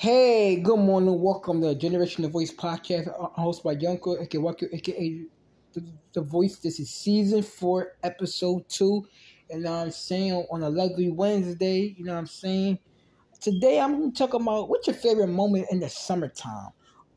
Hey, good morning. Welcome to Generation of Voice podcast, uh, hosted by Yunko, aka Walker, aka the, the Voice. This is season four, episode two. And I'm saying on a lovely Wednesday, you know what I'm saying? Today I'm going to talk about what's your favorite moment in the summertime?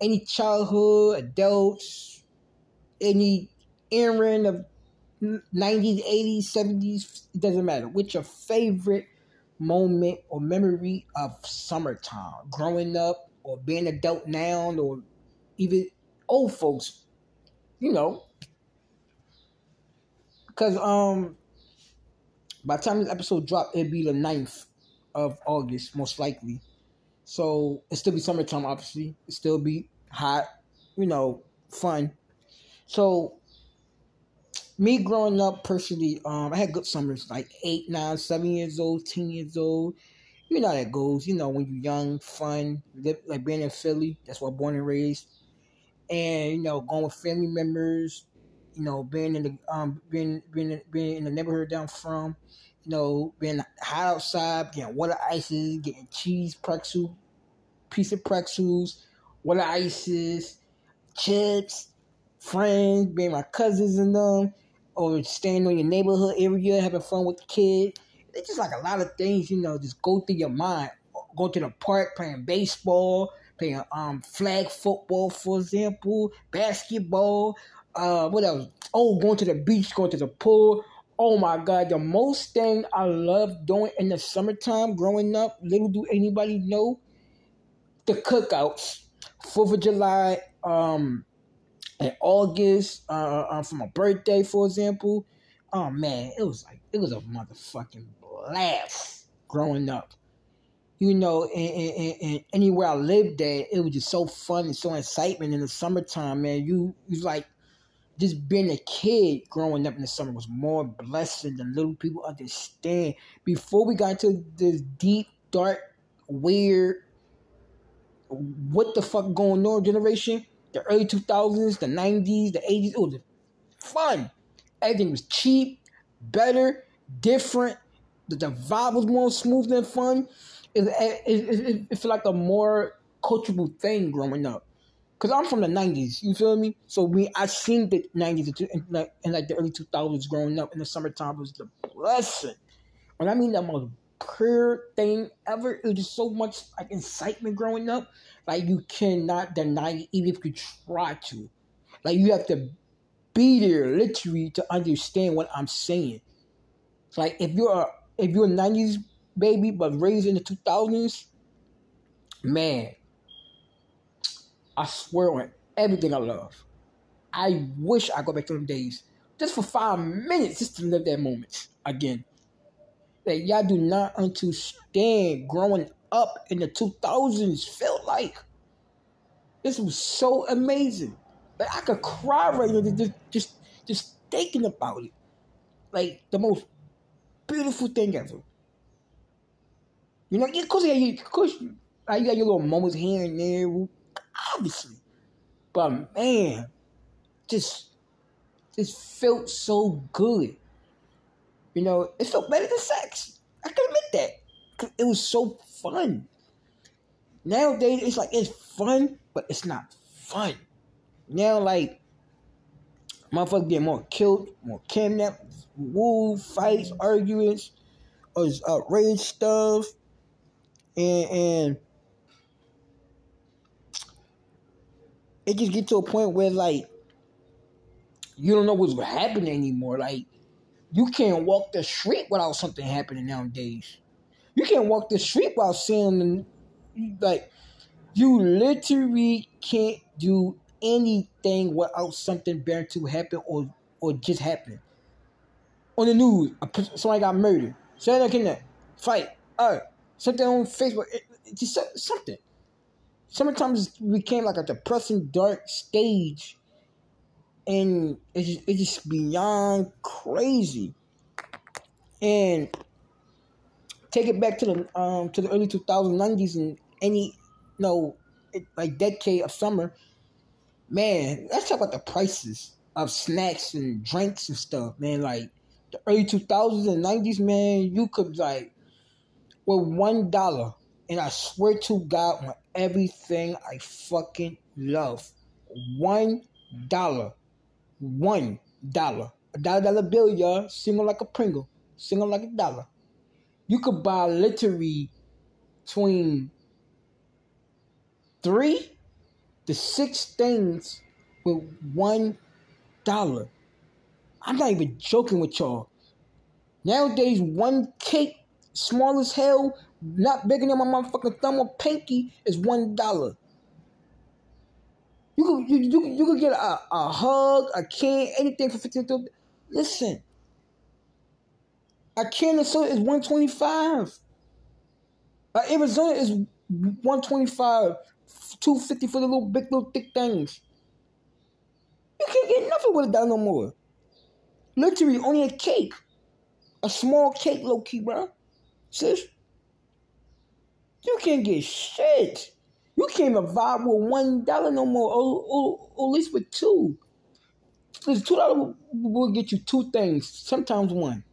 Any childhood, adults, any era of 90s, 80s, 70s, it doesn't matter. What's your favorite moment or memory of summertime, growing up, or being adult now, or even old folks, you know. Because um, by the time this episode drop, it'll be the 9th of August, most likely. So it still be summertime, obviously. It still be hot, you know, fun. So me growing up personally, um, I had good summers, like eight, nine, seven years old, ten years old. You know how that goes. You know when you're young, fun, live, like being in Philly. That's where I'm born and raised, and you know going with family members. You know being in the um being being being in the neighborhood down from. You know being hot outside, getting water ices, getting cheese pretzel, piece of pretzels, water ices, chips, friends, being my cousins and them or staying in your neighborhood area, having fun with the kid. It's just like a lot of things, you know, just go through your mind. Go to the park playing baseball, playing um flag football, for example, basketball. Uh, what else? Oh, going to the beach, going to the pool. Oh my God, the most thing I love doing in the summertime growing up, little do anybody know, the cookouts. Fourth of July, um, in August uh, uh, for my birthday, for example. Oh man, it was like it was a motherfucking blast growing up. You know, and, and, and anywhere I lived at, it was just so fun and so excitement in the summertime, man. You you like just being a kid growing up in the summer was more blessing than little people understand. Before we got into this deep, dark, weird, what the fuck going on generation, the early 2000s, the 90s, the 80s. It was fun. Everything was cheap, better, different. The, the vibe was more smooth than fun. It, it, it, it, felt like a more coachable thing growing up. Cause I'm from the '90s, you feel me? So we I seen the '90s and like, and like the early 2000s growing up in the summertime was the blessing. And I mean the most pure thing ever. It was so much like excitement growing up. Like you cannot deny it, even if you try to. Like you have to be there literally to understand what I'm saying. Like if you're a, if you're a '90s baby but raised in the 2000s, man, I swear on everything I love. I wish I go back to them days just for five minutes just to live that moment again. That y'all do not understand growing up in the 2000s felt like. This was so amazing. Like I could cry right now just just just thinking about it. Like the most beautiful thing ever. You know, of course, you, of course, you got your little moments here and there, obviously. But man, just just felt so good. You know, it felt better than sex. I can admit that. It was so fun. Nowadays, it's like it's fun, but it's not fun. Now, like, motherfuckers get more killed, more kidnapped, woo, fights, arguments, or uh, outrage stuff, and and it just get to a point where like you don't know what's happening anymore. Like you can't walk the street without something happening nowadays. You can't walk the street without seeing like you literally can't do anything without something bad to happen or or just happen. On the news, somebody got murdered. Somebody can fight. Uh, something on Facebook. It, it just something. Sometimes it became like a depressing, dark stage, and it's just, it's just beyond crazy. And take it back to the um to the early 2090s and any you know like decade of summer man let's talk about the prices of snacks and drinks and stuff man like the early 2000s and 90s man you could like with one dollar and i swear to god on everything I fucking love. One dollar. One dollar. A dollar dollar bill, y'all. Single like a Pringle. Single like a dollar. You could buy literally between three to six things with one dollar. I'm not even joking with y'all. Nowadays, one cake, small as hell, not bigger than my motherfucking thumb or pinky, is one dollar. You could you, you, you could get a, a hug, a can, anything for fifteen. Listen, a can of soda is one twenty five. Uh, Arizona is one twenty five, two fifty for the little big little thick things. You can't get nothing with dollar no more. Literally, only a cake. A small cake, low key, bro. Sis, you can't get shit. You can't even vibe with one dollar no more, or, or, or at least with two. Because two dollars will get you two things, sometimes one.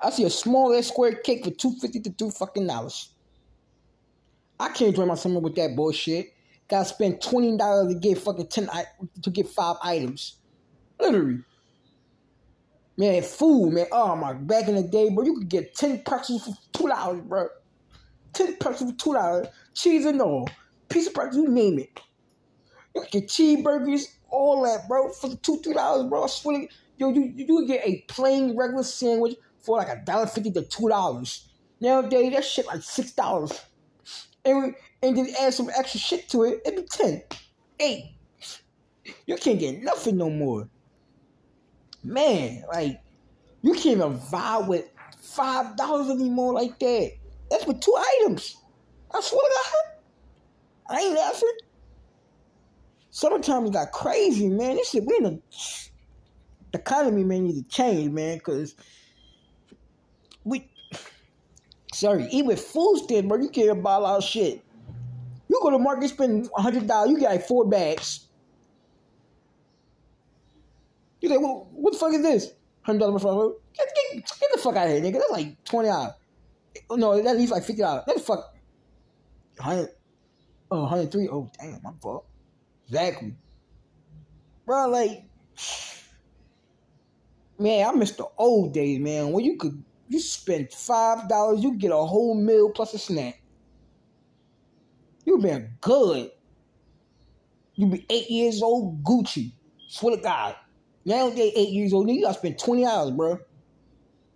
I see a small ass square cake for two fifty to two fucking dollars. I can't enjoy my summer with that bullshit. Gotta spend twenty dollars to get fucking ten to get five items. Literally. Man, food, man. Oh my, back in the day, bro, you could get 10 pretzels for $2, bro. 10 pretzels for $2. Cheese and all. Piece of pretzels, you name it. You get cheeseburgers, all that, bro, for two, $3, bro. I swear yo, you, you get a plain regular sandwich for like a dollar fifty to two dollars. Nowadays, that shit like six dollars. And, and then add some extra shit to it, it'd be ten. Eight. You can't get nothing no more man, like you can't even vibe with five dollars anymore like that. That's for two items. I swear to God. I ain't laughing. Summertime got crazy, man. This shit, we in the, economy, man, need to change, man, because we, sorry, even with food stamps, bro, you can't buy a lot of shit. You go to market, spend $100, you get like four bags. You like, well, what the fuck is this? Hundred dollars for get, get, get the fuck out of here, nigga. That's like twenty dollars. No, that leaves like fifty dollars. That fuck. Hundred. Oh, 103. Oh, damn, my fault. Exactly. Bro, like, man, I miss the old days, man. When you could, you spend five dollars, you get a whole meal plus a snack. You been good. You be eight years old, Gucci. Swear to God. Now they eight years old. You gotta spend 20 hours, bro.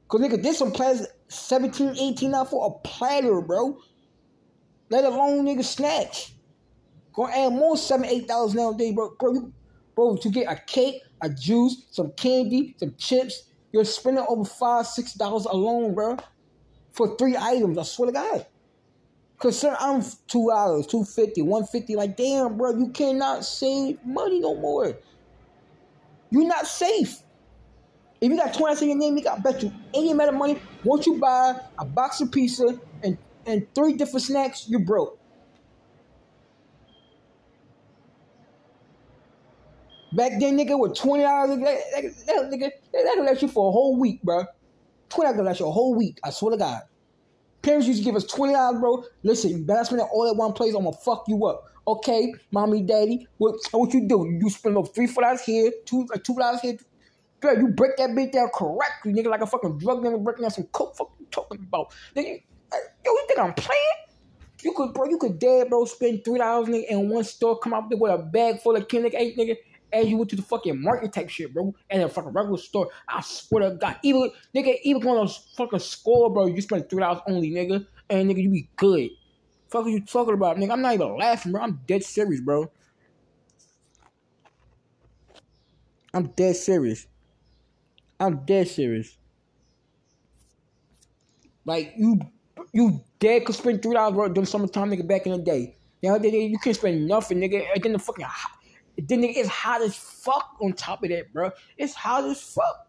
Cause nigga, this some platters 17, 18 out for a platter, bro. Let alone nigga snacks. Gonna add more seven, eight dollars nowadays, bro. Bro, you, bro, to get a cake, a juice, some candy, some chips, you're spending over five, six dollars alone, bro. For three items, I swear to God. Cause sir, I'm two dollars, two fifty, one fifty. Like, damn, bro, you cannot save money no more. You're not safe. If you got 20 in your name, you got bet you any amount of money. Once you buy a box of pizza and, and three different snacks, you're broke. Back then, nigga, with twenty dollars, that, that, that, nigga, that last you for a whole week, bro. Twenty dollars could last you a whole week. I swear to God. Parents used to give us twenty dollars, bro. Listen, you better spend it all at one place. I'm gonna fuck you up. Okay, mommy, daddy, what what you do? You spend up three four dollars here, two like two dollars here. Girl, you break that bitch down correctly, nigga, like a fucking drug nigga breaking down some coke. Fuck you talking about? Nigga, uh, yo, you think I'm playing? You could, bro, you could dead, bro, spend three dollars nigga, in one store, come out there with a bag full of candy, eight nigga, as you went to the fucking market type shit, bro, and a fucking regular store. I swear to God, even nigga, even going on fucking score, bro, you spend three dollars only, nigga, and nigga, you be good. Fuck are you talking about, nigga? I'm not even laughing, bro. I'm dead serious, bro. I'm dead serious. I'm dead serious. Like you, you dead could spend three dollars during summertime, nigga. Back in the day, now you can't spend nothing, nigga. And then the fucking, then nigga, it's hot as fuck. On top of that, bro, it's hot as fuck.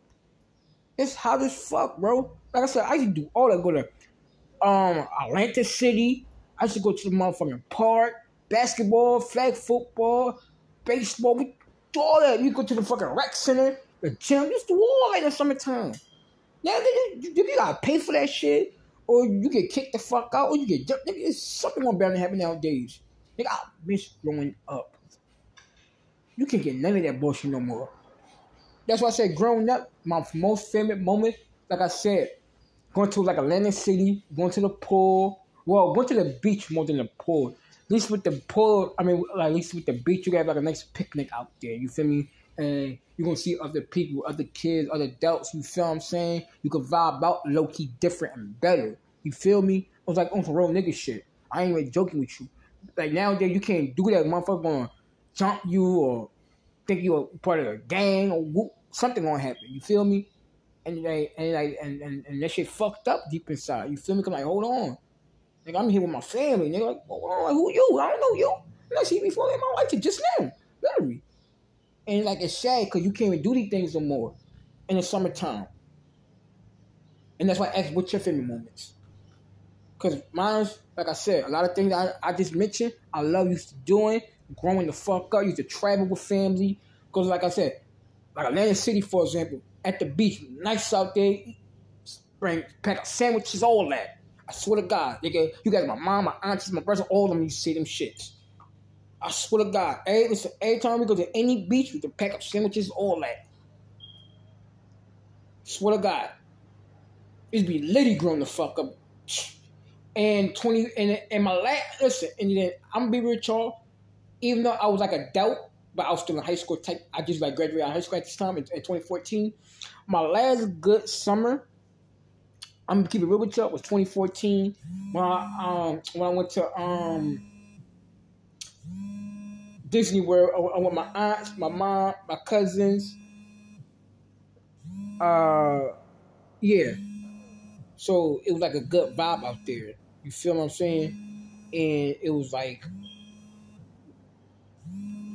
It's hot as fuck, bro. Like I said, I used to do all that. Go to um Atlantic City, I used to go to the motherfucking park, basketball, flag football, baseball. We do all that. You go to the fucking rec center, the gym. Used to do in the summertime. Now you, you, you gotta pay for that shit, or you get kicked the fuck out, or you get jumped. Nigga, it's something more better than happen nowadays. Nigga, I miss growing up. You can't get none of that bullshit no more. That's why I said growing up, my most favorite moment, like I said, going to like Atlantic City, going to the pool. Well, going to the beach more than the pool. At least with the pool, I mean, like, at least with the beach, you have like a nice picnic out there. You feel me? And you're gonna see other people, other kids, other adults. You feel what I'm saying? You can vibe out low key different and better. You feel me? I was like on some real nigga shit. I ain't even joking with you. Like nowadays, you can't do that. Motherfucker gonna jump you or think you're part of a gang or whoop, something gonna happen. You feel me? And like and like and, and, and that shit fucked up deep inside. You feel me? Cause like, hold on. Like I'm here with my family. Nigga, like, on, who you? I don't know you. I see before in my life just now. Literally. And like it's sad because you can't even do these things no more in the summertime. And that's why I asked what's your favorite moments. Cause mine's, like I said, a lot of things I, I just mentioned, I love used to doing, growing the fuck up, used to travel with family. Cause like I said, like Atlantic City, for example, at the beach, nice out there, bring pack up sandwiches, all that. I swear to God, nigga, you got my mom, my aunties, my brother, all of them, you see them shits. I swear to God, every, listen, every time we go to any beach, we can pack up sandwiches, all that. Swear to God, it'd be litty growing the fuck up. And twenty and and my last listen, and then I'm gonna be with y'all. Even though I was like a doubt, but I was still in high school. Type, I just like graduated high school at this time in, in 2014. My last good summer, I'm gonna keep it real with y'all, was 2014 when I um when I went to um Disney World. I, went with my aunts, my mom, my cousins. Uh, yeah. So it was like a good vibe out there. You feel what I'm saying? And it was like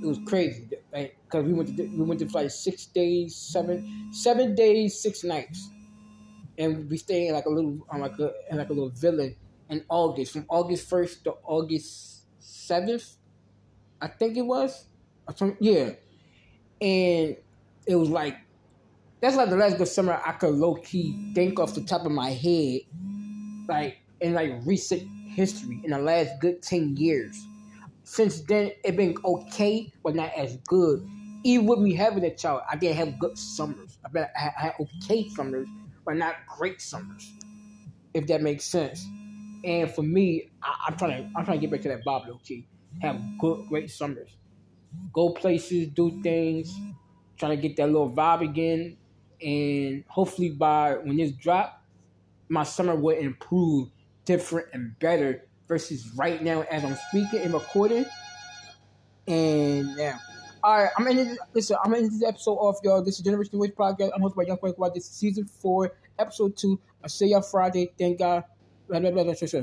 it was crazy, like because we went to we went to like six days, seven seven days, six nights, and we stayed in like a little on like a in like a little villa in August, from August first to August seventh, I think it was, yeah, and it was like that's like the last good summer I could low key think off the top of my head, like in like recent history in the last good 10 years. Since then, it been okay, but not as good. Even with me having a child, I didn't have good summers. I, bet I had okay summers, but not great summers. If that makes sense. And for me, I, am trying to I'm trying to get back to that Bob low key. Have good, great summers. Go places, do things, trying to get that little vibe again. And hopefully by when this drop, my summer will improve different and better versus right now as I'm speaking and recording. And now, all right, I'm in. Listen, I'm in this episode off, y'all. This is Generation Wage podcast. I'm hosted by Young Frank This is season four, episode two. I see y'all Friday. Thank God. Blah, blah, blah, blah, blah, blah.